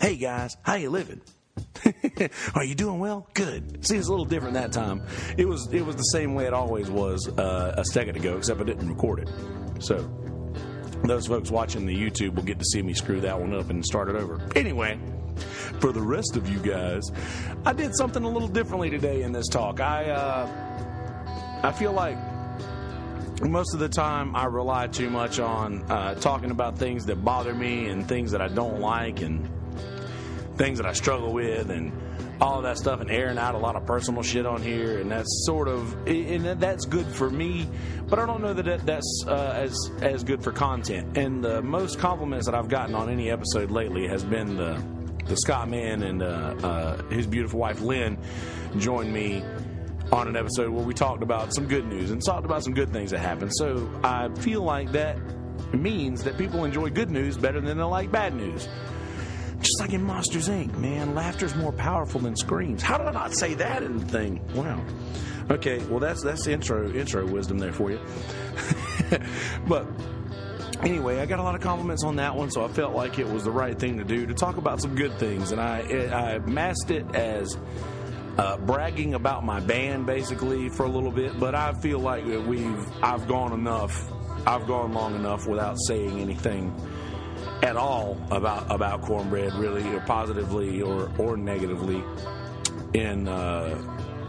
Hey guys, how you living? Are you doing well? Good. See, it's a little different that time. It was it was the same way it always was uh, a second ago, except I didn't record it. So those folks watching the YouTube will get to see me screw that one up and start it over. Anyway, for the rest of you guys, I did something a little differently today in this talk. I uh, I feel like most of the time I rely too much on uh, talking about things that bother me and things that I don't like and things that I struggle with and all of that stuff and airing out a lot of personal shit on here. And that's sort of and that's good for me but I don't know that that's uh, as as good for content. And the most compliments that I've gotten on any episode lately has been the the Scott man and uh, uh, his beautiful wife Lynn joined me on an episode where we talked about some good news and talked about some good things that happened. So I feel like that means that people enjoy good news better than they like bad news just like in Monsters Inc., man, laughter's more powerful than screams. How did I not say that in the thing? Wow. Okay, well that's that's intro intro wisdom there for you. but anyway, I got a lot of compliments on that one, so I felt like it was the right thing to do to talk about some good things, and I I masked it as. Uh, bragging about my band basically for a little bit, but I feel like we've I've gone enough, I've gone long enough without saying anything at all about about cornbread, really, or positively or or negatively, in uh,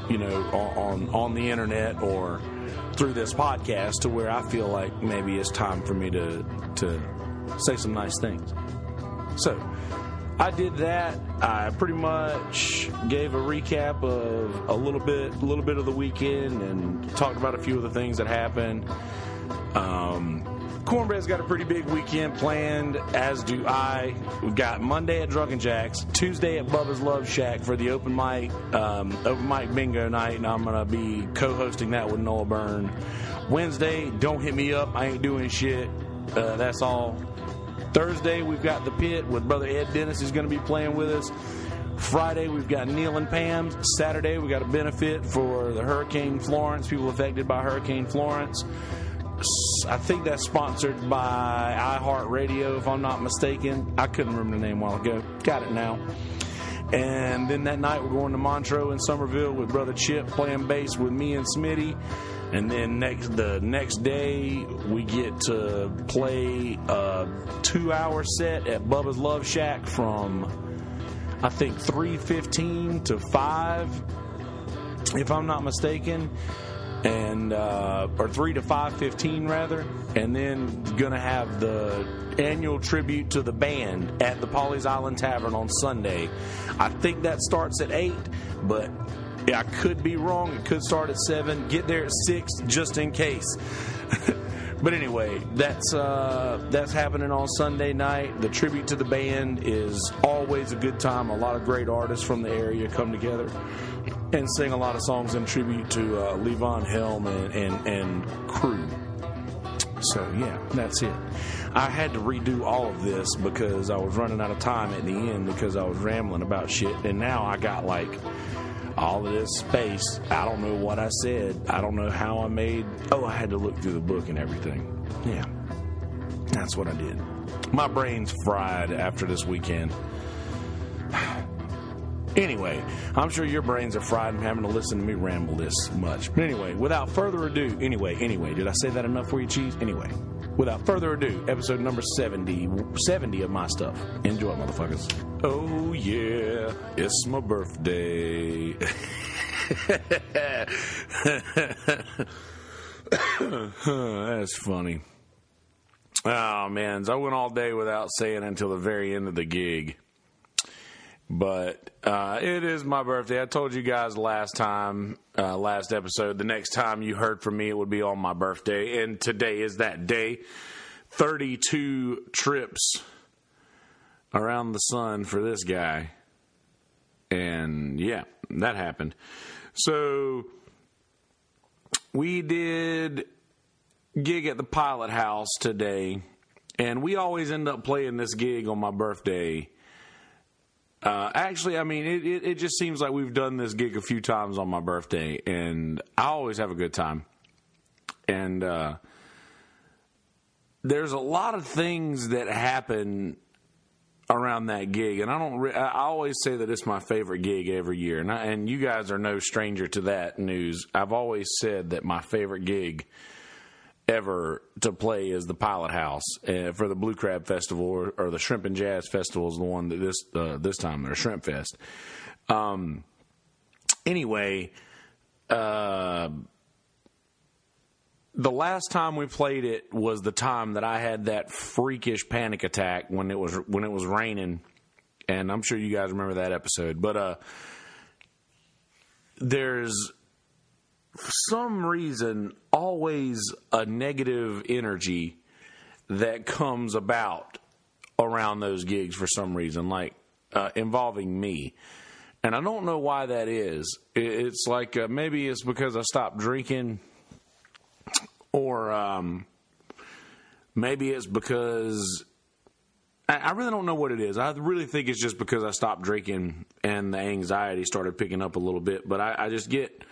you know on on the internet or through this podcast, to where I feel like maybe it's time for me to to say some nice things. So. I did that. I pretty much gave a recap of a little bit, a little bit of the weekend, and talked about a few of the things that happened. Um, Cornbread's got a pretty big weekend planned, as do I. We've got Monday at Drunken Jacks, Tuesday at Bubba's Love Shack for the open mic, um, open mic bingo night, and I'm gonna be co-hosting that with Noah Byrne. Wednesday, don't hit me up. I ain't doing shit. Uh, that's all. Thursday, we've got the pit with brother Ed Dennis who's going to be playing with us. Friday, we've got Neil and Pam's. Saturday, we got a benefit for the Hurricane Florence, people affected by Hurricane Florence. I think that's sponsored by iHeartRadio, if I'm not mistaken. I couldn't remember the name a while ago. Got it now. And then that night we're going to Montreux in Summerville with brother Chip playing bass with me and Smitty. And then next the next day we get to play a two hour set at Bubba's Love Shack from I think three fifteen to five, if I'm not mistaken and uh, or three to five fifteen rather, and then gonna have the annual tribute to the band at the Pawleys Island Tavern on Sunday. I think that starts at eight, but I could be wrong. It could start at seven. Get there at six just in case. but anyway, that's uh, that's happening on Sunday night. The tribute to the band is always a good time. A lot of great artists from the area come together and sing a lot of songs in tribute to uh, Levon Helm and, and, and crew. So yeah, that's it. I had to redo all of this because I was running out of time at the end because I was rambling about shit, and now I got like all of this space. I don't know what I said. I don't know how I made. Oh, I had to look through the book and everything. Yeah, that's what I did. My brain's fried after this weekend. Anyway, I'm sure your brains are fried from having to listen to me ramble this much. But anyway, without further ado, anyway, anyway, did I say that enough for you, Cheese? Anyway, without further ado, episode number 70, 70 of my stuff. Enjoy, motherfuckers. Oh, yeah, it's my birthday. That's funny. Oh, man, I went all day without saying until the very end of the gig. But uh, it is my birthday. I told you guys last time, uh, last episode, the next time you heard from me, it would be on my birthday. And today is that day. 32 trips around the sun for this guy. And yeah, that happened. So we did gig at the pilot house today. And we always end up playing this gig on my birthday uh, actually, I mean, it, it, it, just seems like we've done this gig a few times on my birthday, and I always have a good time. And uh, there's a lot of things that happen around that gig, and I don't. Re- I always say that it's my favorite gig every year, and I, and you guys are no stranger to that news. I've always said that my favorite gig ever to play is the Pilot House uh, for the Blue Crab Festival or, or, the Shrimp and Jazz Festival is the one that this uh, this time or Shrimp Fest. Um, anyway, uh, the last time we played it was the time that I had that freakish panic attack when it was when it was raining, and I'm sure you guys remember that episode. But uh, there's for some reason always a negative energy that comes about around those gigs for some reason, like uh, involving me. And I don't know why that is. It's like uh, maybe it's because I stopped drinking, or um, maybe it's because I really don't know what it is. I really think it's just because I stopped drinking and the anxiety started picking up a little bit. But I, I just get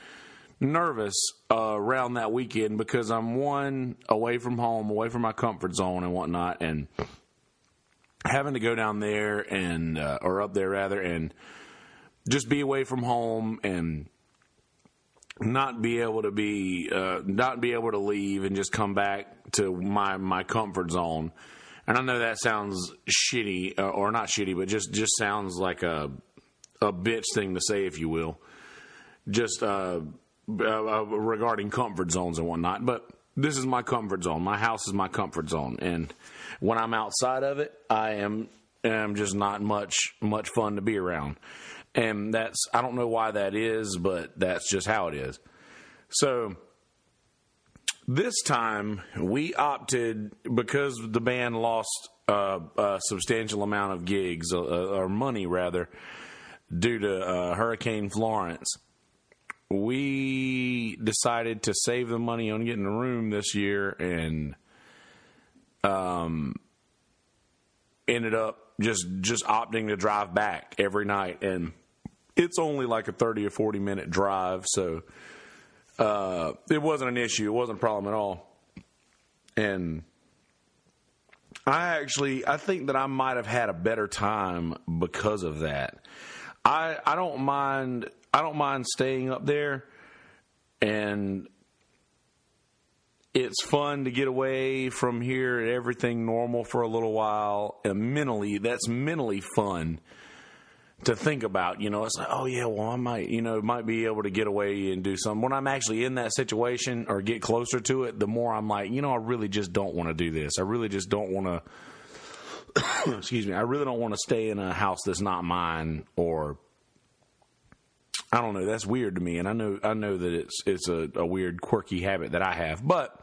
nervous uh, around that weekend because I'm one away from home, away from my comfort zone and whatnot, and having to go down there and uh, or up there rather and just be away from home and not be able to be uh, not be able to leave and just come back to my my comfort zone. And I know that sounds shitty uh, or not shitty, but just just sounds like a a bitch thing to say, if you will. Just uh, uh, regarding comfort zones and whatnot. But this is my comfort zone. My house is my comfort zone, and when I'm outside of it, I am am just not much much fun to be around. And that's I don't know why that is, but that's just how it is. So this time we opted because the band lost uh, a substantial amount of gigs uh, or money rather due to uh, Hurricane Florence we decided to save the money on getting a room this year and um ended up just just opting to drive back every night. And it's only like a 30 or 40 minute drive so uh it wasn't an issue. It wasn't a problem at all. And I actually I think that I might have had a better time because of that. I I don't mind I don't mind staying up there and it's fun to get away from here and everything normal for a little while and mentally that's mentally fun to think about you know. It's like oh yeah well i might you know might be able to get away and do something. When i'm actually in that situation or get closer to it the more i'm like you know i really just don't want to do this. I really just don't want to excuse me i really don't want to stay in a house that's not mine or I don't know. That's weird to me, and I know I know that it's it's a, a weird, quirky habit that I have. But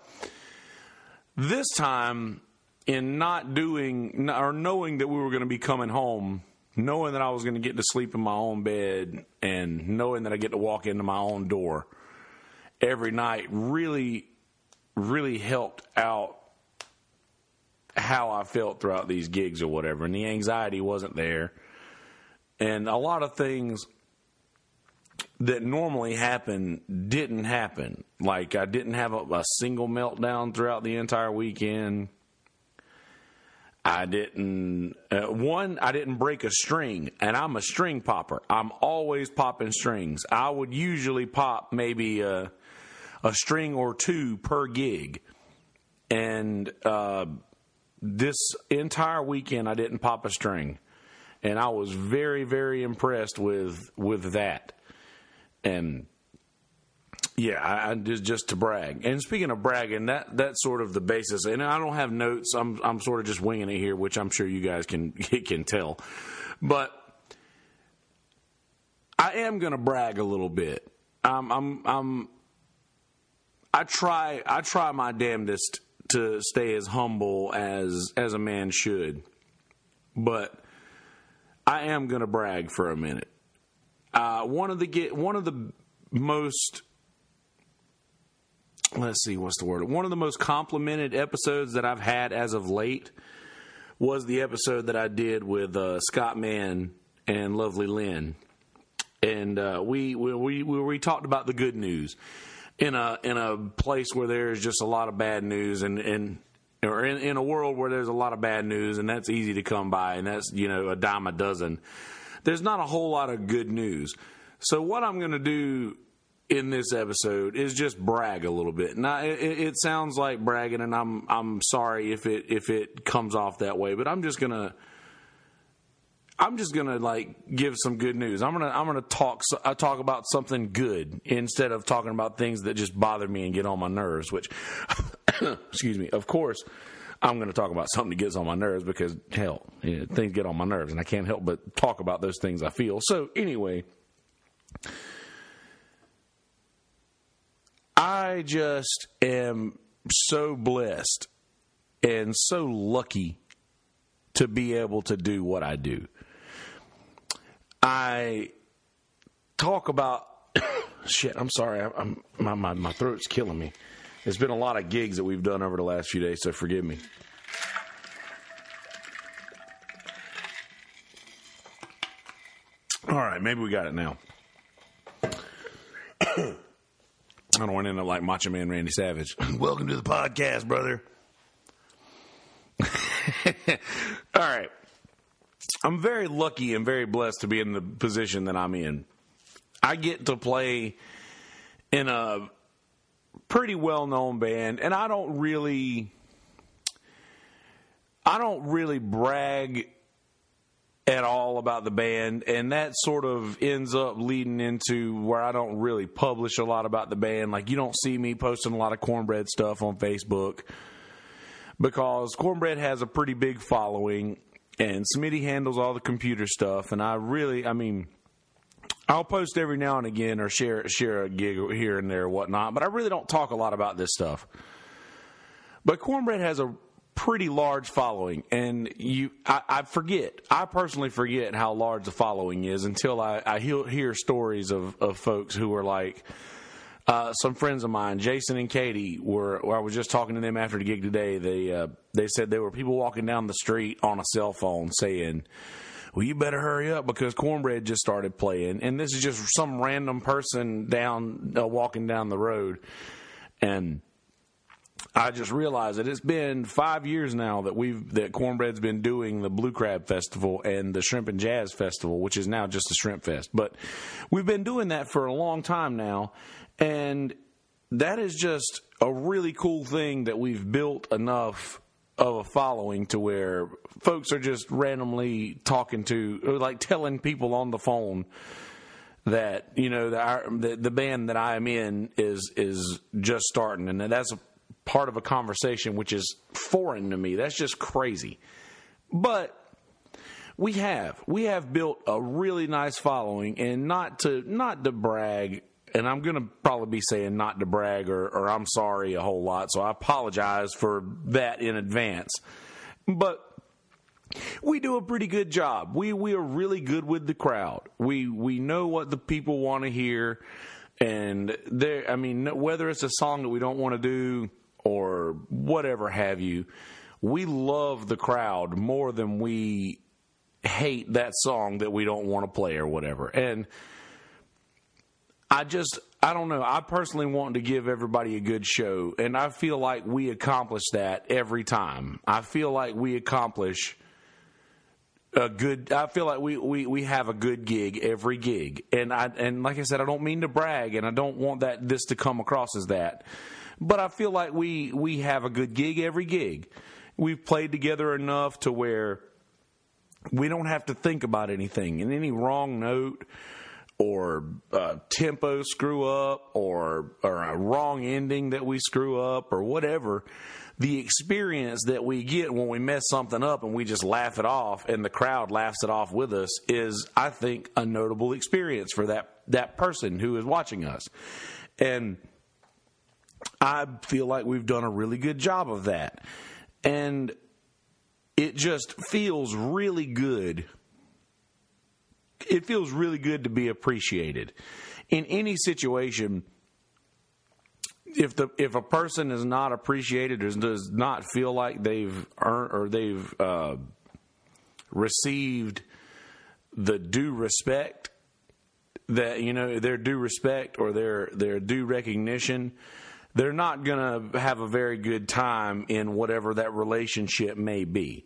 this time, in not doing or knowing that we were going to be coming home, knowing that I was going to get to sleep in my own bed, and knowing that I get to walk into my own door every night, really, really helped out how I felt throughout these gigs or whatever. And the anxiety wasn't there, and a lot of things that normally happen didn't happen. Like I didn't have a, a, single meltdown throughout the entire weekend. I didn't uh, one I didn't break a string and I'm a string popper. I'm always popping strings. I would usually pop maybe a, a string or two per gig. And uh, this entire weekend I didn't pop a string. And I was very very impressed with with that and yeah, I, I, just just to brag. And speaking of bragging, that that's sort of the basis. And I don't have notes. I'm I'm sort of just winging it here, which I'm sure you guys can can tell. But I am going to brag a little bit. I'm I'm I'm I try I try my damnedest to stay as humble as as a man should. But I am going to brag for a minute. Uh, one of the get one of the most let's see what's the word? One of the most complimented episodes that I've had as of late was the episode that I did with uh, Scott Mann and Lovely Lynn, and uh, we, we we we talked about the good news in a in a place where there's just a lot of bad news and and or in, in a world where there's a lot of bad news and that's easy to come by and that's you know a dime a dozen there's not a whole lot of good news so what i'm going to do in this episode is just brag a little bit now it, it sounds like bragging and i'm i'm sorry if it if it comes off that way but i'm just to I'm just gonna like give some good news. I'm gonna I'm gonna talk I talk about something good instead of talking about things that just bother me and get on my nerves. Which, excuse me, of course, I'm gonna talk about something that gets on my nerves because hell, you know, things get on my nerves and I can't help but talk about those things I feel. So anyway, I just am so blessed and so lucky to be able to do what I do. I talk about shit. I'm sorry. I, am my, my my throat's killing me. There's been a lot of gigs that we've done over the last few days, so forgive me. All right, maybe we got it now. I don't want to end up like Macho Man Randy Savage. Welcome to the podcast, brother. All right. I'm very lucky and very blessed to be in the position that I'm in. I get to play in a pretty well known band, and I don't really. I don't really brag at all about the band, and that sort of ends up leading into where I don't really publish a lot about the band. Like, you don't see me posting a lot of cornbread stuff on Facebook because cornbread has a pretty big following, and Smitty handles all the computer stuff. And I really, I mean, I'll post every now and again or share share a gig here and there or whatnot, but I really don't talk a lot about this stuff. But Cornbread has a pretty large following, and you, I, I forget. I personally forget how large the following is until I, I hear, hear stories of, of folks who are like, uh, some friends of mine, Jason and Katie, were. I was just talking to them after the gig today. They uh, they said there were people walking down the street on a cell phone saying, "Well, you better hurry up because Cornbread just started playing." And this is just some random person down uh, walking down the road, and I just realized that it's been five years now that we've that Cornbread's been doing the Blue Crab Festival and the Shrimp and Jazz Festival, which is now just a Shrimp Fest. But we've been doing that for a long time now, and that is just a really cool thing that we've built enough of a following to where folks are just randomly talking to, or like telling people on the phone that you know the, our, the, the band that I am in is is just starting, and that's a part of a conversation which is foreign to me. That's just crazy, but we have we have built a really nice following, and not to not to brag and I'm going to probably be saying not to brag or, or I'm sorry a whole lot, so I apologize for that in advance. But we do a pretty good job. We we are really good with the crowd. We we know what the people want to hear, and there. I mean, whether it's a song that we don't want to do or whatever have you, we love the crowd more than we hate that song that we don't want to play or whatever. And I just I don't know. I personally want to give everybody a good show, and I feel like we accomplish that every time. I feel like we accomplish a good. I feel like we, we, we have a good gig every gig, and I and like I said, I don't mean to brag, and I don't want that this to come across as that, but I feel like we we have a good gig every gig. We've played together enough to where we don't have to think about anything and any wrong note or a tempo screw up or or a wrong ending that we screw up or whatever the experience that we get when we mess something up and we just laugh it off and the crowd laughs it off with us is I think a notable experience for that that person who is watching us. And I feel like we've done a really good job of that. And it just feels really good it feels really good to be appreciated in any situation if the if a person is not appreciated or does not feel like they've earned or they've uh, received the due respect that you know their due respect or their their due recognition they're not going to have a very good time in whatever that relationship may be.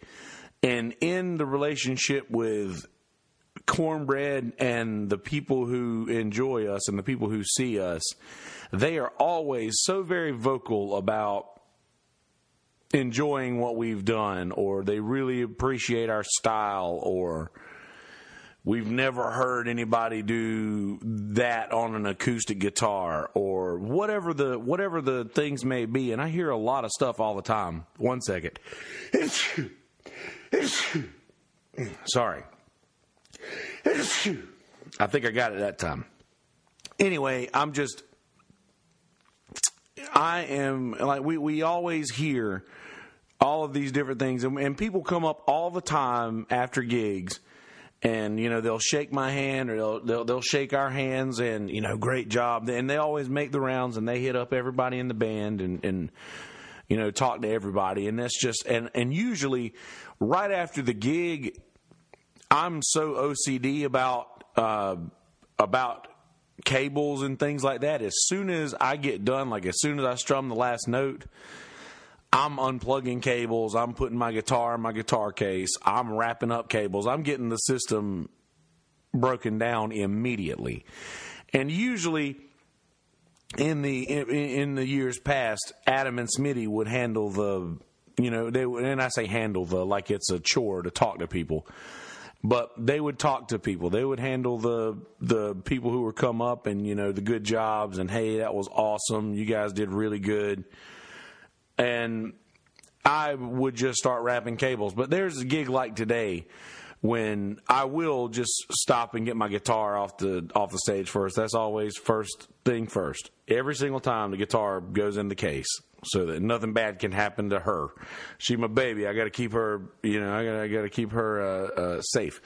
And in the relationship with cornbread and the people who enjoy us and the people who see us, they are always so very vocal about enjoying what we've done or they really appreciate our style or we've never heard anybody do that on an acoustic guitar or whatever the whatever the things may be and I hear a lot of stuff all the time. One second. Sorry. I think I got it that time. Anyway, I'm just I am like we we always hear all of these different things and, and people come up all the time after gigs and you know they'll shake my hand or they'll, they'll they'll shake our hands and you know great job and they always make the rounds and they hit up everybody in the band and and you know talk to everybody and that's just and and usually right after the gig I'm so OCD about uh, about cables and things like that. As soon as I get done, like as soon as I strum the last note, I'm unplugging cables. I'm putting my guitar in my guitar case. I'm wrapping up cables. I'm getting the system broken down immediately. And usually, in the in, in the years past, Adam and Smitty would handle the, you know, they and I say handle the like it's a chore to talk to people but they would talk to people. They would handle the the people who would come up and you know the good jobs and hey that was awesome. You guys did really good. And I would just start wrapping cables. But there's a gig like today when I will just stop and get my guitar off the off the stage first. That's always first thing first. Every single time the guitar goes in the case so that nothing bad can happen to her. She's my baby. I got to keep her, you know, I got I to keep her uh, uh, safe.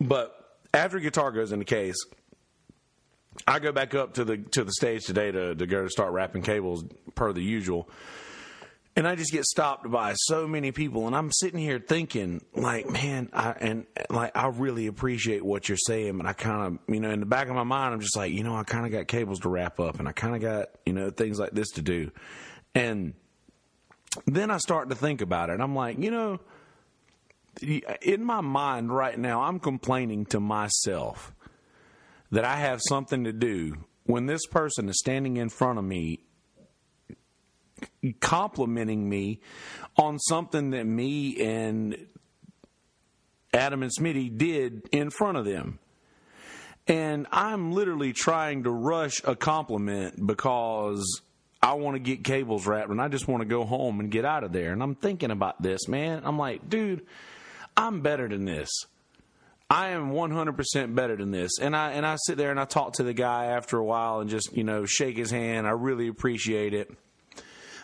But after guitar goes in the case, I go back up to the to the stage today to to go to start wrapping cables per the usual and I just get stopped by so many people, and I'm sitting here thinking, like, man, I and like I really appreciate what you're saying, but I kind of, you know, in the back of my mind, I'm just like, you know, I kind of got cables to wrap up, and I kind of got, you know, things like this to do, and then I start to think about it, I'm like, you know, in my mind right now, I'm complaining to myself that I have something to do when this person is standing in front of me complimenting me on something that me and Adam and Smitty did in front of them. And I'm literally trying to rush a compliment because I want to get cables wrapped and I just want to go home and get out of there. And I'm thinking about this, man. I'm like, dude, I'm better than this. I am 100% better than this. And I and I sit there and I talk to the guy after a while and just, you know, shake his hand. I really appreciate it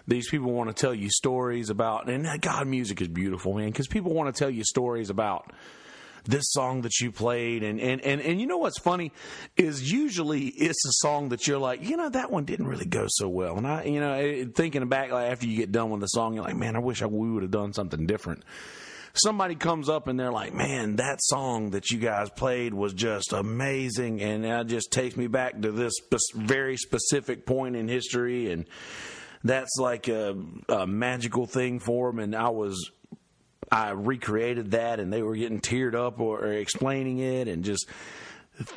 these people want to tell you stories about, and God, music is beautiful, man, because people want to tell you stories about this song that you played. And, and and and you know what's funny is usually it's a song that you're like you know that one didn't really go so well. And i you know thinking back like after you get done with the song you're like man i wish I, we would have done something different. Somebody comes up and they're like man that song that you guys played was just amazing. And that just takes me back to this very specific point in history. And that's like a, a magical thing for them. And I was I recreated that, and they were getting teared up or, or explaining it, and just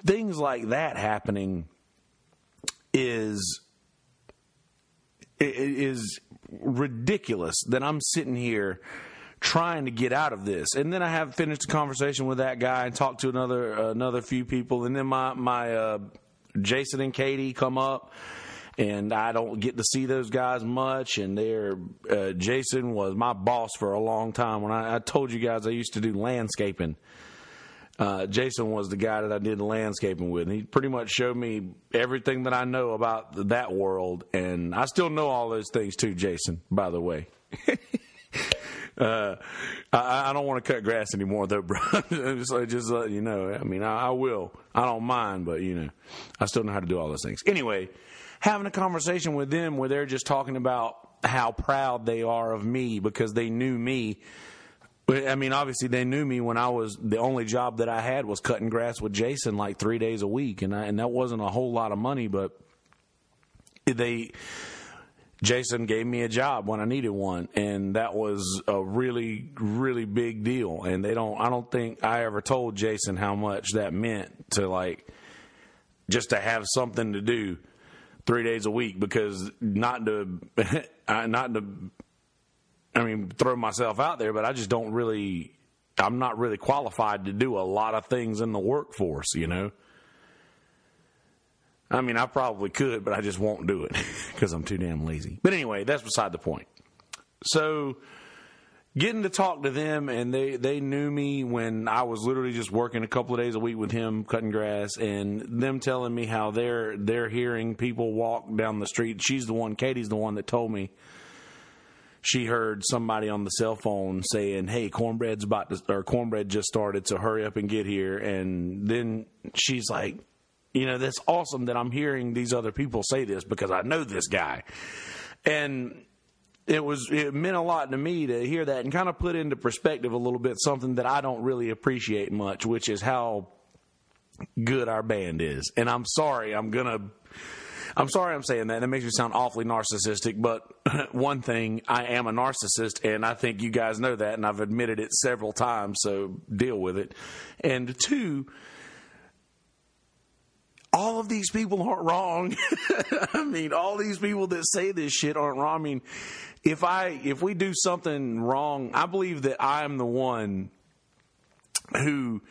things like that happening is is ridiculous that I'm sitting here trying to get out of this. And then I have finished a conversation with that guy and talked to another another few people, and then my my uh, Jason and Katie come up and I don't get to see those guys much. And they're uh, Jason was my boss for a long time. When I, I told you guys I used to do landscaping, uh, Jason was the guy that I did landscaping with. And he pretty much showed me everything that I know about that world, and I still know all those things too, Jason. By the way. Uh, I, I, don't want to cut grass anymore, though, bro. just, just let you know. I mean, I, I, will. I don't mind, but you know, I still know how to do all those things. Anyway, having a conversation with them where they're just talking about how proud they are of me because they knew me. I mean, obviously they knew me when I was the only job that I had was cutting grass with Jason like three days a week, and I, and that wasn't a whole lot of money, but they Jason gave me a job when I needed one, and that was a really, really big deal. And they don't, I don't think I ever told Jason how much that meant to like just to have something to do three days a week because not to, not to, I mean, throw myself out there, but I just don't really, I'm not really qualified to do a lot of things in the workforce, you know. I mean, I probably could, but I just won't do it because I'm too damn lazy. But anyway, that's beside the point. So, getting to talk to them, and they they knew me when I was literally just working a couple of days a week with him cutting grass, and them telling me how they're they're hearing people walk down the street. She's the one, Katie's the one that told me she heard somebody on the cell phone saying, "Hey, cornbread's about to, or cornbread just started, so hurry up and get here." And then she's like, "You know, that's awesome that I'm hearing these other people say this because I know this guy." And it was it meant a lot to me to hear that and kind of put into perspective a little bit something that I don't really appreciate much, which is how good our band is. And I'm sorry, I'm gonna I'm sorry I'm saying that. That makes me sound awfully narcissistic, but one thing, I am a narcissist, and I think you guys know that, and I've admitted it several times, so deal with it. And two, all of these people aren't wrong. I mean, all these people that say this shit aren't wrong. I mean, if I if we do something wrong, I believe that I'm the one who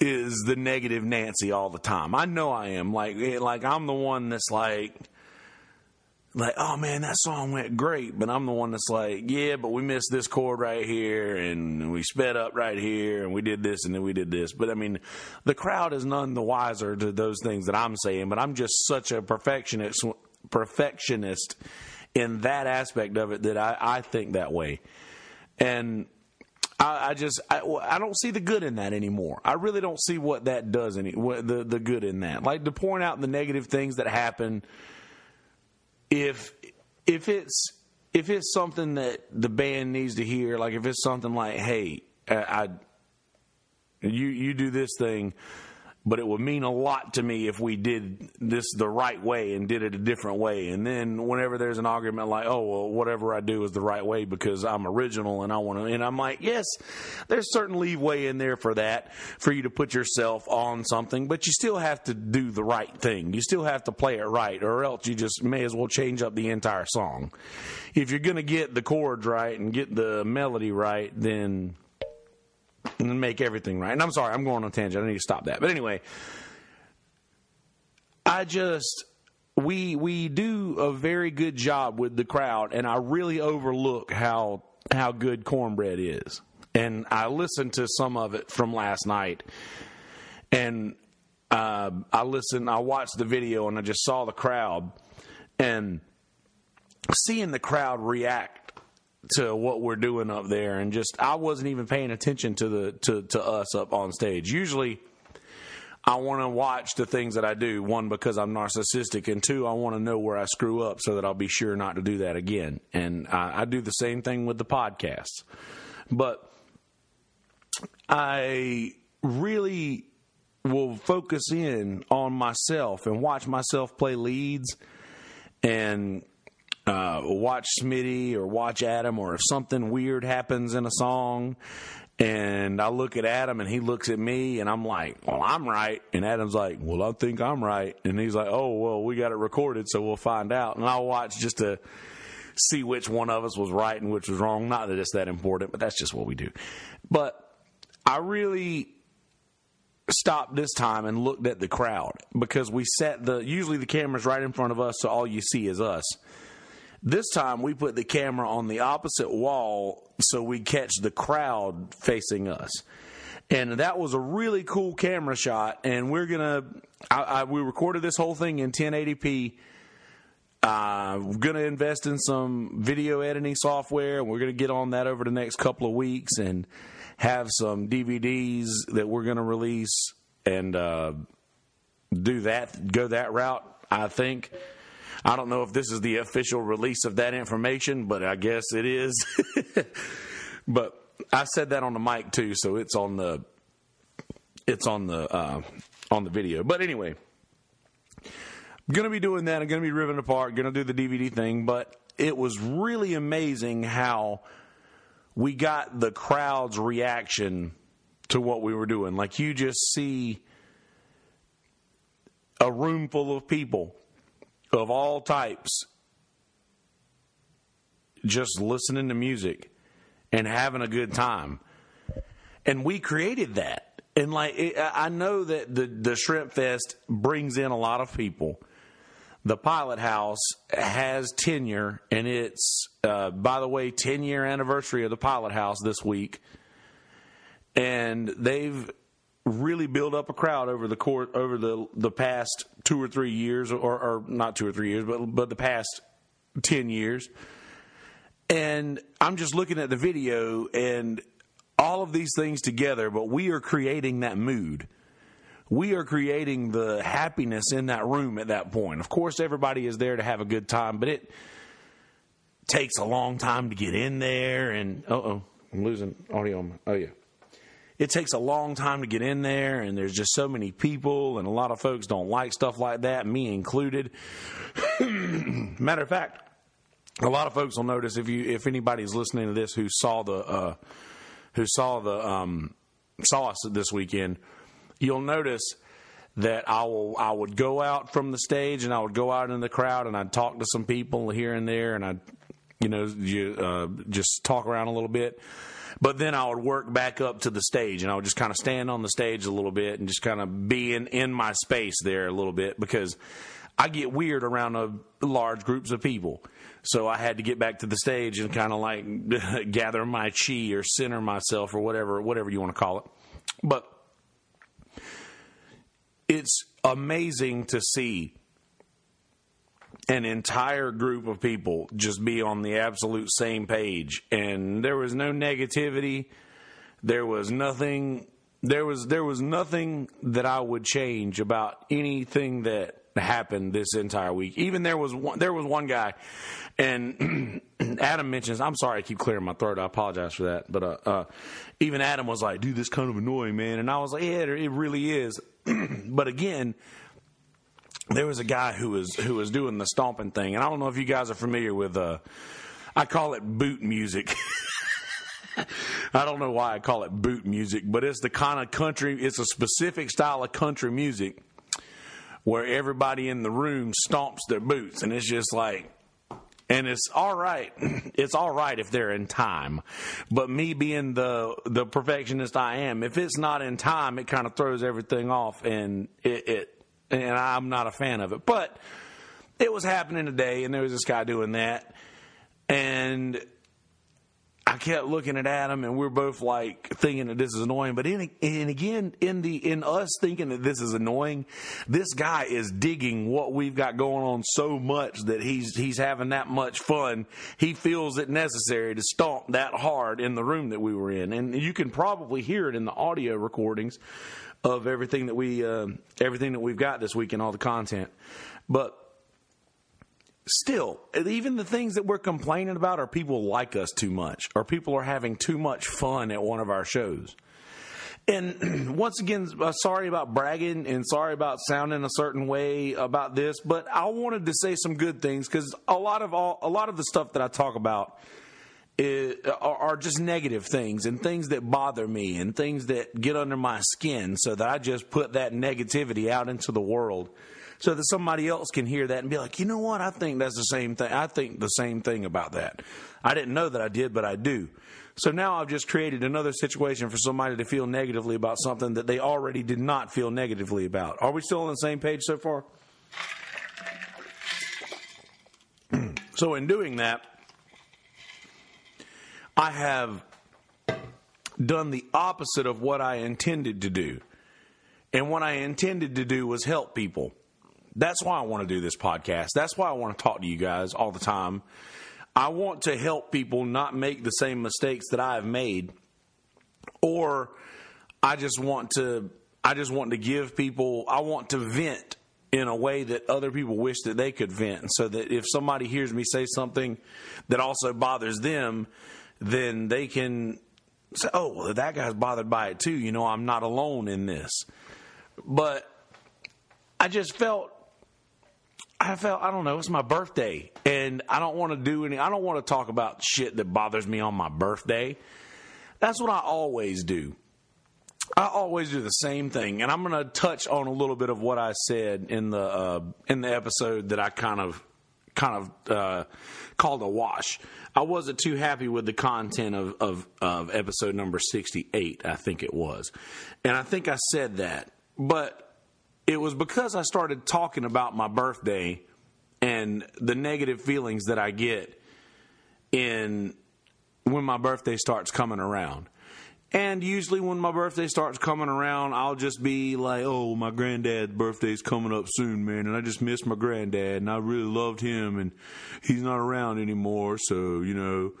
is the negative Nancy all the time. I know I am. Like eh, like I'm the one that's like like, oh man, that song went great, but I'm the one that's like, yeah, but we missed this chord right here, and we sped up right here, and we did this, and then we did this. But I mean, the crowd is none the wiser to those things that I'm saying. But I'm just such a perfectionist, perfectionist in that aspect of it that I, I think that way, and I, I just I, I, don't see the good in that anymore. I really don't see what that does any what, the the good in that. Like to point out the negative things that happen. If if it's if it's something that the band needs to hear, like if it's something like, "Hey, I, I you you do this thing," but it would mean a lot to me if we did this the right way and did it a different way. And then whenever there's an argument like, oh, well, whatever I do is the right way because I'm original and I want to, and I'm like, yes, there's certain leeway in there for that, for you to put yourself on something, but you still have to do the right thing. You still have to play it right, or else you just may as well change up the entire song. If you're going to get the chords right and get the melody right, then and make everything right. And I'm sorry, I'm going on tangent. I need to stop that. But anyway, I just we we do a very good job with the crowd, and I really overlook how how good cornbread is. And I listened to some of it from last night, and uh, I listened. I watched the video, and I just saw the crowd, and seeing the crowd react to what we're doing up there and just I wasn't even paying attention to the to, to us up on stage. Usually I want to watch the things that I do, one because I'm narcissistic and two I want to know where I screw up so that I'll be sure not to do that again. And I, I do the same thing with the podcasts. But I really will focus in on myself and watch myself play leads and uh, watch Smitty or watch Adam, or if something weird happens in a song, and I look at Adam and he looks at me, and I'm like, "Well, I'm right," and Adam's like, "Well, I think I'm right," and he's like, "Oh, well, we got it recorded, so we'll find out." And I'll watch just to see which one of us was right and which was wrong. Not that it's that important, but that's just what we do. But I really stopped this time and looked at the crowd because we set the usually the camera's right in front of us, so all you see is us. This time we put the camera on the opposite wall so we catch the crowd facing us. And that was a really cool camera shot. And we're I, I, we recorded this whole thing in 1080p. Uh, we're gonna invest in some video editing software, and we're gonna get on that over the next couple of weeks and have some DVDs that we're gonna release and uh, do that, go that route. I think. I don't know if this is the official release of that information, but I guess it is. but I said that on the mic too, so it's on the it's on the uh, on the video. But anyway, I'm gonna be doing that. I'm gonna be ripping apart. Gonna do the DVD thing, but it was really amazing how we got the crowd's reaction to what we were doing. Like you just see a room full of people of all types just listening to music and having a good time. And we created that. And like I know that the the Shrimp Fest brings in a lot of people. The Pilot House has tenure, and it's uh, by the way, ten year anniversary of the Pilot House this week, and they've really build up a crowd over the court over the the past two or three years, or, or not two or three years, but but the past ten years. And I'm just looking at the video and all of these things together, but we are creating that mood. We are creating the happiness in that room at that point. Of course, everybody is there to have a good time, but it takes a long time to get in there. And oh oh, I'm losing audio. oh yeah, it takes a long time to get in there, and there's just so many people, and a lot of folks don't like stuff like that, me included. Matter of fact, a lot of folks will notice if you if anybody's listening to this who saw the uh, who saw the um, saw us this weekend, you'll notice that I will I would go out from the stage and I would go out in the crowd and I'd talk to some people here and there and I'd you know you, uh, just talk around a little bit. But then I would work back up to the stage and I would just kind of stand on the stage a little bit and just kind of be in, in my space there a little bit because I get weird around a, large groups of people. So I had to get back to the stage and kind of like gather my chi or center myself or whatever, whatever you want to call it. But it's amazing to see an entire group of people just be on the absolute same page and there was no negativity there was nothing there was there was nothing that I would change about anything that happened this entire week even there was one there was one guy and Adam mentions, I'm sorry, I keep clearing my throat. I apologize for that. But uh, uh, even Adam was like, dude, this kind of annoying, man. And I was like, yeah, it really is. but again, there was a guy who was who was doing the stomping thing, and I don't know if you guys are familiar with. Uh, I call it boot music. I don't know why I call it boot music, but it's the kind of country. It's a specific style of country music where everybody in the room stomps their boots, and it's just like and it's all right. It's all right if they're in time, but me being the the perfectionist I am, if it's not in time, it kind of throws everything off, and it, it and I'm not a fan of it. But it was happening today, and there was this guy doing that, and I kept looking at Adam, and we're both like thinking that this is annoying. But in, and again, in the in us thinking that this is annoying, this guy is digging what we've got going on so much that he's he's having that much fun. He feels it necessary to stomp that hard in the room that we were in, and you can probably hear it in the audio recordings of everything that we uh, everything that we've got this week and all the content. But still, even the things that we're complaining about are people like us too much, or people are having too much fun at one of our shows. And once again, uh, sorry about bragging and sorry about sounding a certain way about this, but I wanted to say some good things because a lot of all, a lot of the stuff that I talk about are, just negative things and things that bother me and things that get under my skin, so that I just put that negativity out into the world so that somebody else can hear that and be like, you know what? I think that's the same thing. I think the same thing about that. I didn't know that I did, but I do. So now I've just created another situation for somebody to feel negatively about something that they already did not feel negatively about. Are we still on the same page so far? so in doing that, I have done the opposite of what I intended to do. And what I intended to do was help people. That's why I want to do this podcast. That's why I want to talk to you guys all the time. I want to help people not make the same mistakes that I have made, or I just want to. I just want to give people. I want to vent in a way that other people wish that they could vent, so that if somebody hears me say something that also bothers them, then they can say, "Oh, that guy's bothered by it too." You know, I'm not alone in this. But I just felt I felt I don't know. It's my birthday, and I don't want to do any. I don't want to talk about shit that bothers me on my birthday. That's what I always do. I always do the same thing, and I'm going to touch on a little bit of what I said in the uh, in the episode that I kind of kind of uh, called a wash. I wasn't too happy with the content of, of, of episode number 68, I think it was, and I think I said that, but it was because I started talking about my birthday and the negative feelings that I get in when my birthday starts coming around. And usually, when my birthday starts coming around, I'll just be like, "Oh, my granddad's birthday's coming up soon, man, and I just miss my granddad, and I really loved him, and he's not around anymore, so you know,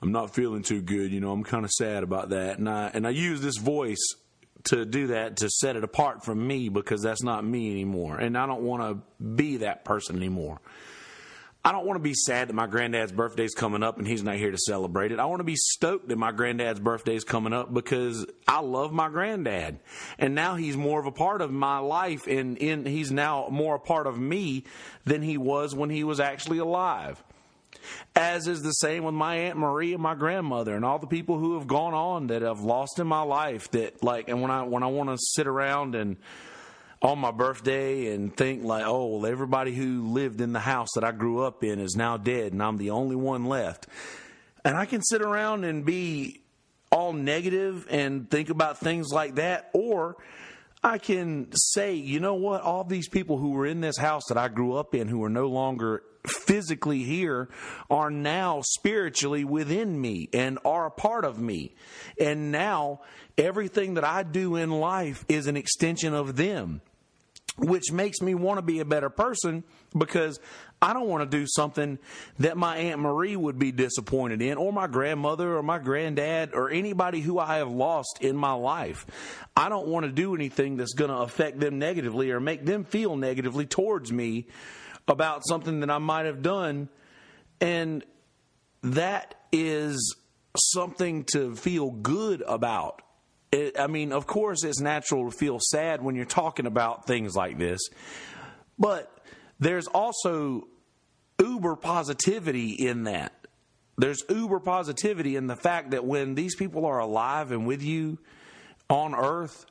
I'm not feeling too good. You know, I'm kind of sad about that." And I and I use this voice to do that to set it apart from me because that's not me anymore, and I don't want to be that person anymore. I don't want to be sad that my granddad's birthday is coming up and he's not here to celebrate it. I want to be stoked that my granddad's birthday is coming up because I love my granddad. And now he's more of a part of my life and he's now more a part of me than he was when he was actually alive. As is the same with my Aunt Marie and my grandmother and all the people who have gone on that I've lost in my life that like and when I when I want to sit around and on my birthday and think like, oh, well, everybody who lived in the house that I grew up in is now dead and I'm the only one left. And I can sit around and be all negative and think about things like that, or I can say, you know what, all these people who were in this house that I grew up in who are no longer physically here are now spiritually within me and are a part of me. And now everything that I do in life is an extension of them which makes me want to be a better person because I don't want to do something that my Aunt Marie would be disappointed in, or my grandmother, or my granddad, or anybody who I have lost in my life. I don't want to do anything that's going to affect them negatively or make them feel negatively towards me about something that I might have done. And that is something to feel good about it, I mean, of course, it's natural to feel sad when you're talking about things like this, but there's also uber positivity in that. There's uber positivity in the fact that when these people are alive and with you on earth,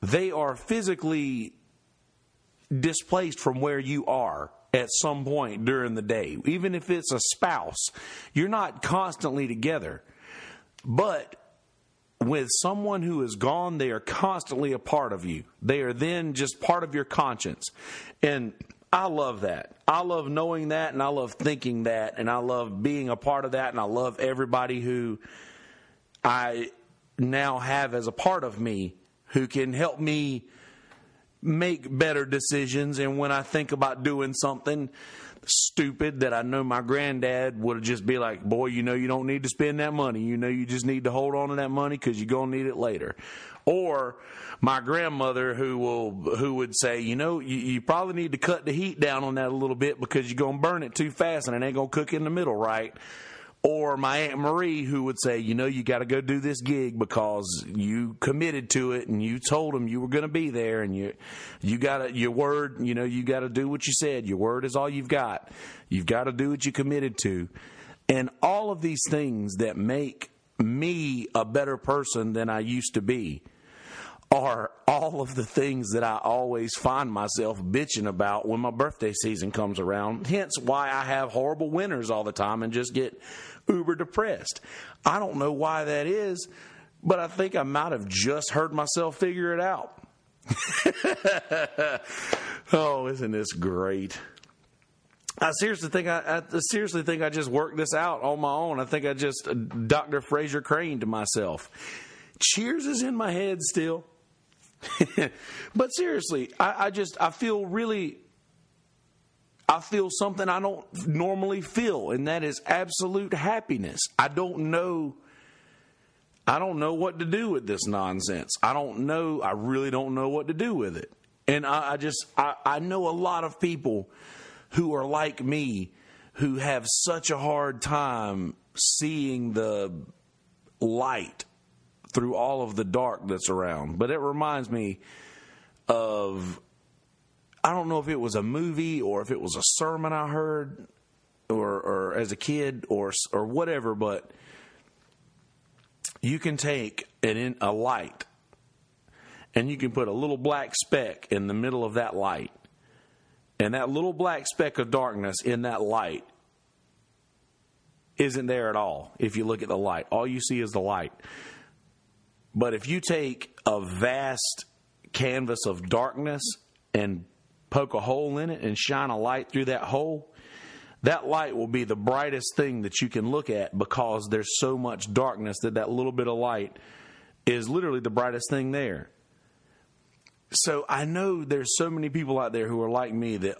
they are physically displaced from where you are at some point during the day. Even if it's a spouse, you're not constantly together. But with someone who is gone, they are constantly a part of you. They are then just part of your conscience. And I love that. I love knowing that and I love thinking that and I love being a part of that and I love everybody who I now have as a part of me who can help me make better decisions and when I think about doing something stupid that I know my granddad would just be like, boy, you know, you don't need to spend that money. You know, you just need to hold on to that money because you're going to need it later. Or my grandmother who will, who would say, you know, you, you probably need to cut the heat down on that a little bit because you're going to burn it too fast and it ain't going to cook in the middle right or my aunt Marie who would say, you know, you got to go do this gig because you committed to it and you told them you were going to be there and you you got your word, you know, you got to do what you said. Your word is all you've got. You've got to do what you committed to. And all of these things that make me a better person than I used to be are all of the things that I always find myself bitching about when my birthday season comes around. Hence why I have horrible winters all the time and just get uber depressed. I don't know why that is, but I think I might have just heard myself figure it out. oh, isn't this great? I seriously think I, I, seriously think I just worked this out on my own. I think I just uh, Dr. Frasier Crane to myself. Cheers is in my head still. but seriously, I, I just I feel really I feel something I don't normally feel, and that is absolute happiness. I don't know. I don't know what to do with this nonsense. I don't know. I really don't know what to do with it. And I, I just, I, I know a lot of people who are like me who have such a hard time seeing the light through all of the dark that's around. But it reminds me of I don't know if it was a movie or if it was a sermon I heard or, or as a kid or or whatever, but you can take an, a light and you can put a little black speck in the middle of that light. And that little black speck of darkness in that light isn't there at all if you look at the light. All you see is the light. But if you take a vast canvas of darkness and poke a hole in it and shine a light through that hole, that light will be the brightest thing that you can look at because there's so much darkness that that little bit of light is literally the brightest thing there. So I know there's so many people out there who are like me that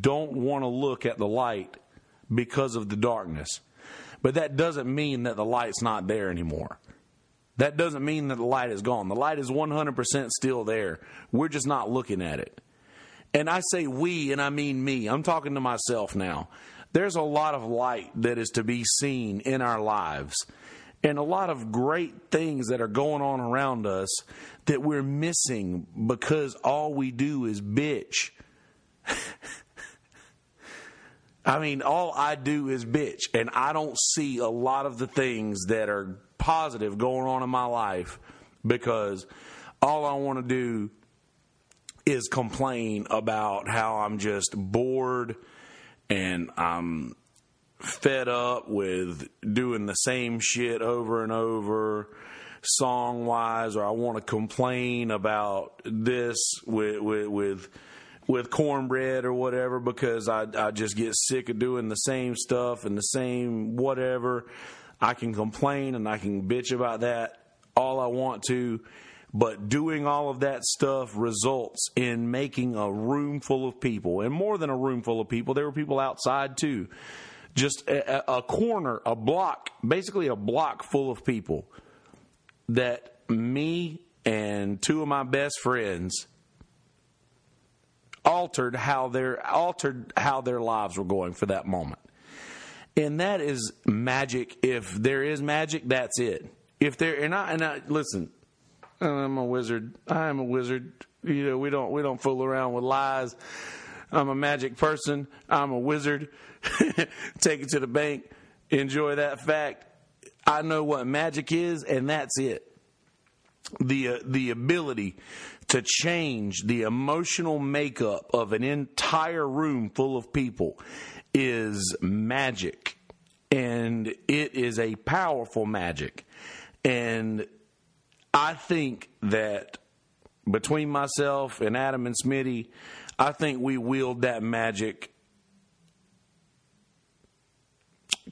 don't want to look at the light because of the darkness. But that doesn't mean that the light's not there anymore. That doesn't mean that the light is gone. The light is 100% still there. We're just not looking at it. And I say we, and I mean me. I'm talking to myself now. There's a lot of light that is to be seen in our lives, and a lot of great things that are going on around us that we're missing because all we do is bitch. I mean, all I do is bitch, and I don't see a lot of the things that are positive going on in my life because all I want to do is complain about how I'm just bored and I'm fed up with doing the same shit over and over song wise or I want to complain about this with with with with cornbread or whatever because I, I just get sick of doing the same stuff and the same whatever. I can complain and I can bitch about that all I want to, but doing all of that stuff results in making a room full of people, and more than a room full of people, there were people outside too. Just a, a corner, a block, basically a block full of people that me and two of my best friends altered how their altered how their lives were going for that moment. And that is magic. If there is magic, that's it. If there and I and I listen, I'm a wizard. I am a wizard. You know, we don't we don't fool around with lies. I'm a magic person. I'm a wizard. Take it to the bank. Enjoy that fact. I know what magic is, and that's it. The uh, the ability to change the emotional makeup of an entire room full of people is magic. And it is a powerful magic. And I think that between myself and Adam and Smitty, I think we wield that magic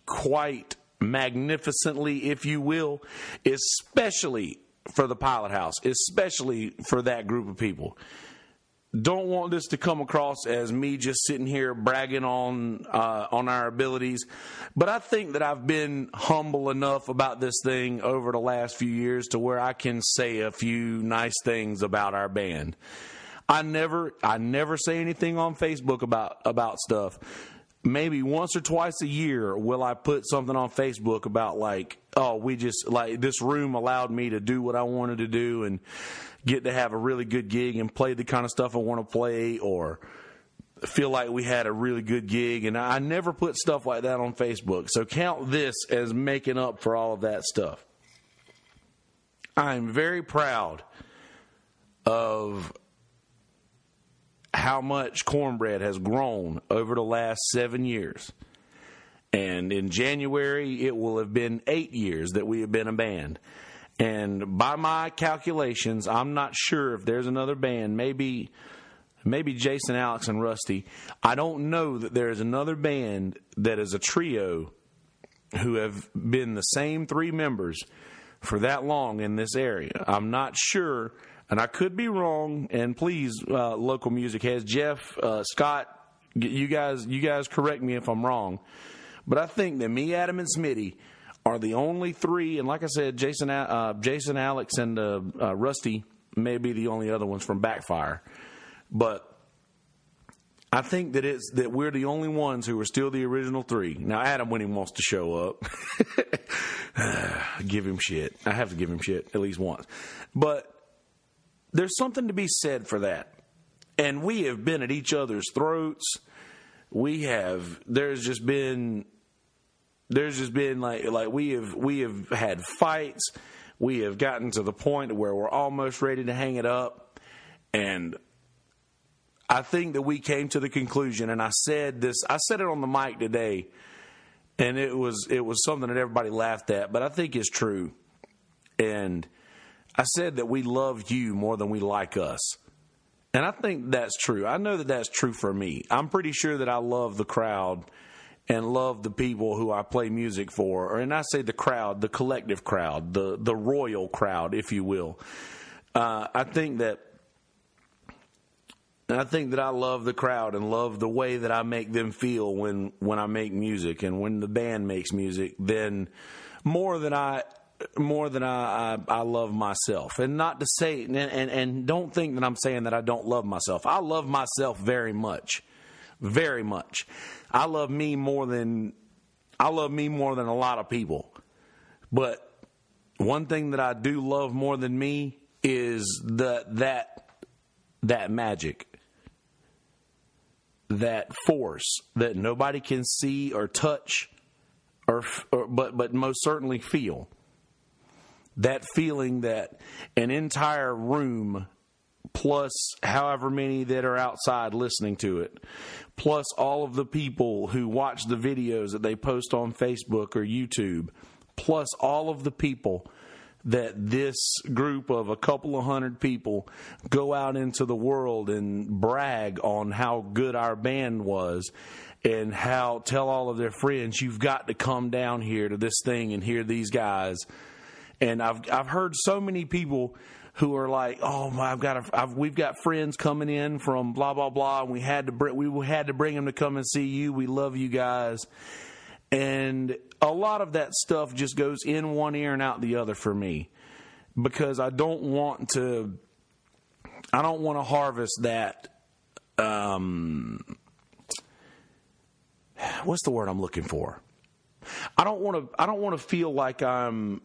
quite magnificently, if you will, especially for the pilot house, especially for that group of people. Don't want this to come across as me just sitting here bragging on uh, on our abilities, but I think that I've been humble enough about this thing over the last few years to where I can say a few nice things about our band. I never I never say anything on Facebook about about stuff maybe once or twice a year will I put something on Facebook about like, oh, we just like this room allowed me to do what I wanted to do and get to have a really good gig and play the kind of stuff I want to play or feel like we had a really good gig and I never put stuff like that on Facebook. So count this as making up for all of that stuff. I'm very proud of how much cornbread has grown over the last seven years. And in January, it will have been eight years that we have been a band. And by my calculations, I'm not sure if there's another band, maybe maybe Jason, Alex, and Rusty. I don't know that there is another band that is a trio who have been the same three members for that long in this area. I'm not sure and I could be wrong. And please, uh, local music has Jeff, uh, Scott, you guys, you guys correct me if I'm wrong. But I think that me, Adam, and Smitty are the only three, and like I said, Jason, uh, Jason, Alex, and uh, uh, Rusty may be the only other ones from Backfire. But I think that it's that we're the only ones who are still the original three. Now Adam, when he wants to show up, give him shit. I have to give him shit at least once. But there's something to be said for that. and we have been at each other's throats. We have there's just been there's just been like like we have we have had fights. We have gotten to the point where we're almost ready to hang it up, and I think that we came to the conclusion. And I said this. I said it on the mic today, and it was it was something that everybody laughed at, but I think it's true. And I said that we love you more than we like us. And I think that's true. I know that that's true for me. I'm pretty sure that I love the crowd and love the people who I play music for. And I say the crowd, the collective crowd, the, the royal crowd, if you will. Uh, I think that I think that I love the crowd and love the way that I make them feel when, when I make music and when the band makes music, then more than I more than I, I, I love myself. And not to say, and, and, and don't think that I'm saying that I don't love myself. I love myself very much. Very much. I love me more than, I love me more than a lot of people. But one thing that I do love more than me is the, that, that magic. That force that nobody can see or touch or, or but but most certainly feel that feeling that an entire room plus however many that are outside listening to it, plus all of the people who watch the videos that they post on Facebook or YouTube, plus all of the people that this group of a couple of hundred people go out into the world and brag on how good our band was and how tell all of their friends you've got to come down here to this thing and hear these guys. And I've I've heard so many people who are like, "Oh my, I've got a, I've, we've got friends coming in from blah blah blah, and we had to bring we had to bring them to come and see you. We love you guys." And a lot of that stuff just goes in one ear and out the other for me because I don't want to I don't want to harvest that um what's the word I'm looking for? I don't want to I don't want to feel like I'm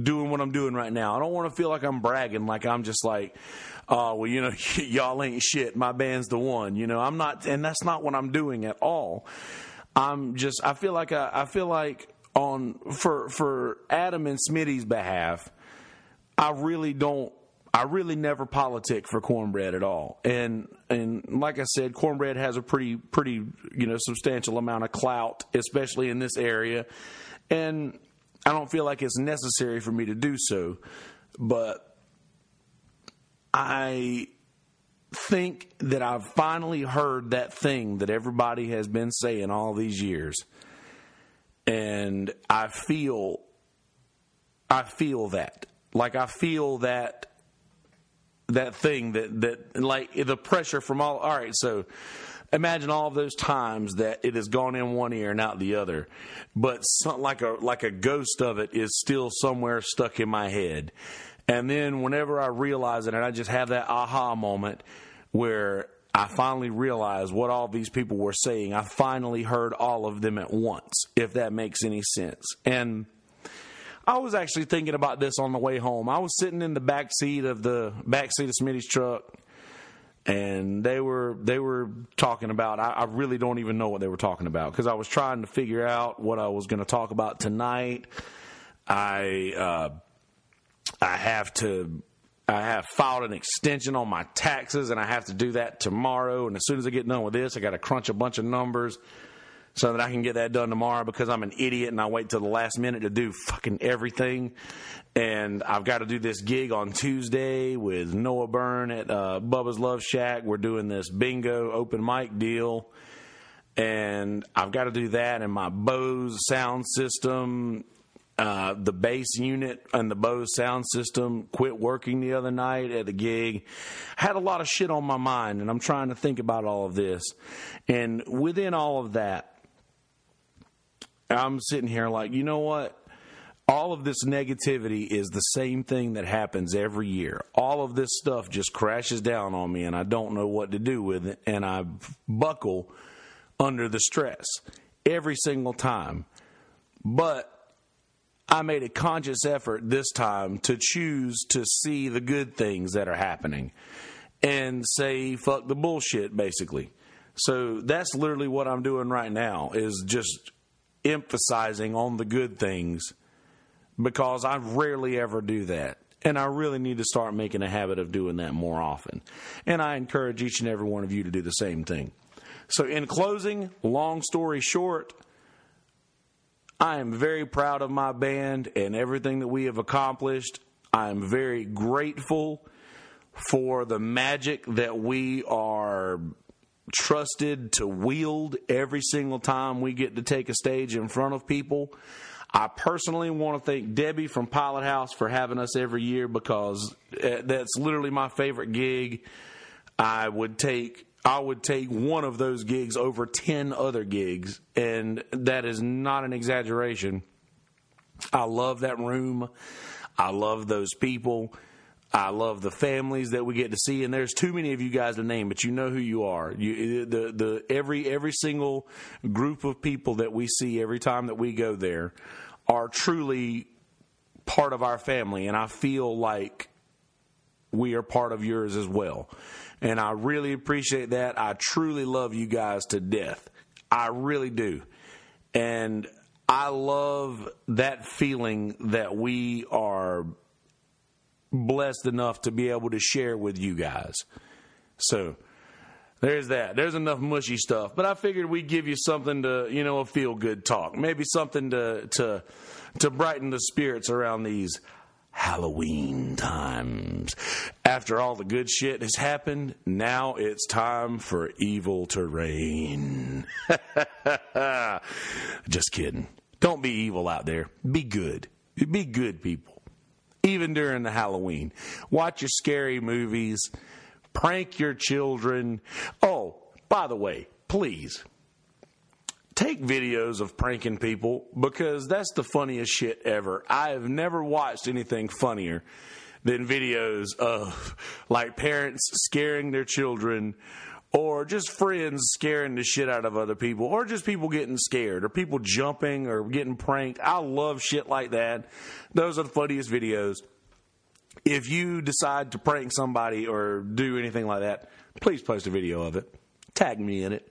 doing what I'm doing right now. I don't want to feel like I'm bragging, like I'm just like, oh, well, you know, y'all ain't shit. My band's the one. You know, I'm not, and that's not what I'm doing at all. I'm just, I feel like I, I feel like on for for Adam and Smitty's behalf, I really don't. I really never politic for cornbread at all, and and like I said, cornbread has a pretty pretty you know substantial amount of clout, especially in this area, and I don't feel like it's necessary for me to do so, but I think that I've finally heard that thing that everybody has been saying all these years. And I feel I feel that. Like I feel that that thing that that like the pressure from all all right, so imagine all those times that it has gone in one ear and out the other, but some, like a like a ghost of it is still somewhere stuck in my head. And then whenever I realize it, and I just have that aha moment where I finally realize what all these people were saying. I finally heard all of them at once, if that makes any sense. And I was actually thinking about this on the way home. I was sitting in the back seat of the back seat of Smitty's truck and they were they were talking about I, I really don't even know what they were talking about because I was trying to figure out what I was going to talk about tonight. I uh, I have to I have filed an extension on my taxes and I have to do that tomorrow. And as soon as I get done with this, I got to crunch a bunch of numbers so that I can get that done tomorrow because I'm an idiot and I wait till the last minute to do fucking everything. And I've got to do this gig on Tuesday with Noah Byrne at uh, Bubba's Love Shack. We're doing this bingo open mic deal. And I've got to do that and my Bose sound system. Uh, the bass unit and the Bose sound system quit working the other night at the gig. Had a lot of shit on my mind, and I'm trying to think about all of this. And within all of that, I'm sitting here like, you know what? All of this negativity is the same thing that happens every year. All of this stuff just crashes down on me, and I don't know what to do with it, and I buckle under the stress every single time. But I made a conscious effort this time to choose to see the good things that are happening. and say fuck the bullshit basically. So that's literally what I'm doing right now is just emphasizing on the good things because I rarely ever do that. And I really need to start making a habit of doing that more often. And I encourage each and every one of you to do the same thing. So, in closing, long story short, I am very proud of my band and everything that we have accomplished. I am very grateful for the magic that we are trusted to wield every single time we get to take a stage in front of people. I personally want to thank Debbie from Pilot House for having us every year because uh, that's literally my favorite gig. I would take I would take one of those gigs over 10 other gigs and that is not an exaggeration. I love that room. I love those people. I love the families that we get to see, and there's too many of you guys to name, but you know who you are. You, the the every every single group of people that we see every time that we go there are truly part of our family, and I feel like we are part of yours as well. And I really appreciate that. I truly love you guys to death. I really do. And I love that feeling that we are blessed enough to be able to share with you guys. So there's that. There's enough mushy stuff. But I figured we'd give you something to, you know, a feel good talk. Maybe something to to to brighten the spirits around these Halloween times. After all the good shit has happened, now it's time for evil to reign. Just kidding. Don't be evil out there. Be good. Be good people even during the Halloween. Watch your scary movies, prank your children. Oh, by the way, please take videos of pranking people because that's the funniest shit ever. I have never watched anything funnier than videos of like parents scaring their children or just friends scaring the shit out of other people, or just people getting scared, or people jumping or getting pranked. I love shit like that. Those are the funniest videos. If you decide to prank somebody or do anything like that, please post a video of it. Tag me in it.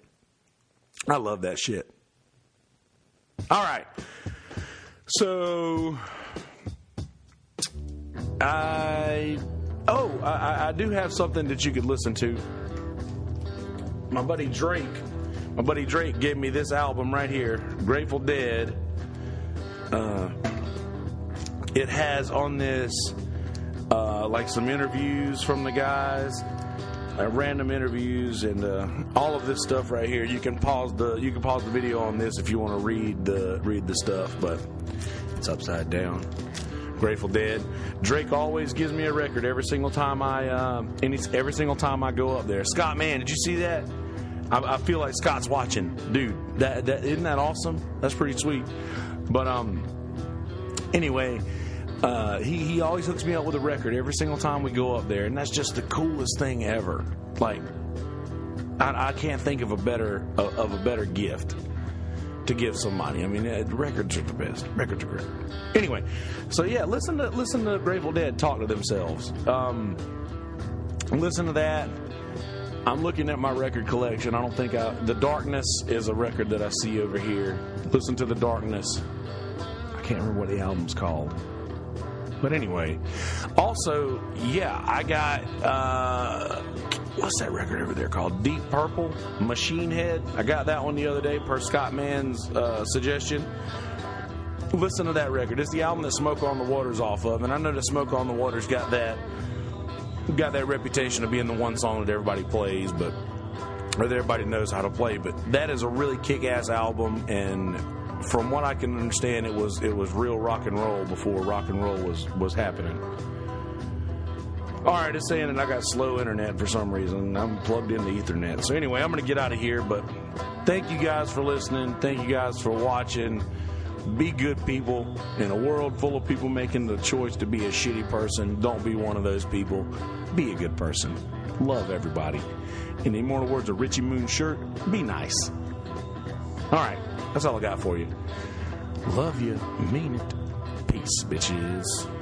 I love that shit. All right. So, I. Oh, I, I do have something that you could listen to my buddy Drake, my buddy Drake gave me this album right here, Grateful Dead. Uh, it has on this uh, like some interviews from the guys, uh, random interviews, and uh, all of this stuff right here. You can pause the you can pause the video on this if you want to read the read the stuff, but it's upside down. Grateful Dead. Drake always gives me a record every single time I uh, any, every single time I go up there. Scott, man, did you see that? I, I feel like Scott's watching, dude. That, that isn't that awesome? That's pretty sweet. But um, anyway, uh, he he always hooks me up with a record every single time we go up there, and that's just the coolest thing ever. Like, I, I can't think of a better of a better gift to give somebody. I mean, uh, records are the best. Records are great. Anyway, so yeah, listen to listen to Grateful Dead talk to themselves. Um, listen to that. I'm looking at my record collection. I don't think I. The Darkness is a record that I see over here. Listen to The Darkness. I can't remember what the album's called. But anyway, also, yeah, I got. Uh, what's that record over there called? Deep Purple, Machine Head. I got that one the other day per Scott Mann's uh, suggestion. Listen to that record. It's the album that Smoke on the Water's off of, and I know that Smoke on the Water's got that got that reputation of being the one song that everybody plays, but or that everybody knows how to play. But that is a really kick-ass album, and from what I can understand, it was it was real rock and roll before rock and roll was was happening. All right, it's saying that I got slow internet for some reason. I'm plugged into Ethernet. So anyway, I'm going to get out of here. But thank you guys for listening. Thank you guys for watching. Be good people. In a world full of people making the choice to be a shitty person, don't be one of those people. Be a good person. Love everybody. In the immortal words of Richie Moon shirt, be nice. All right, that's all I got for you. Love you. Mean it. Peace, bitches.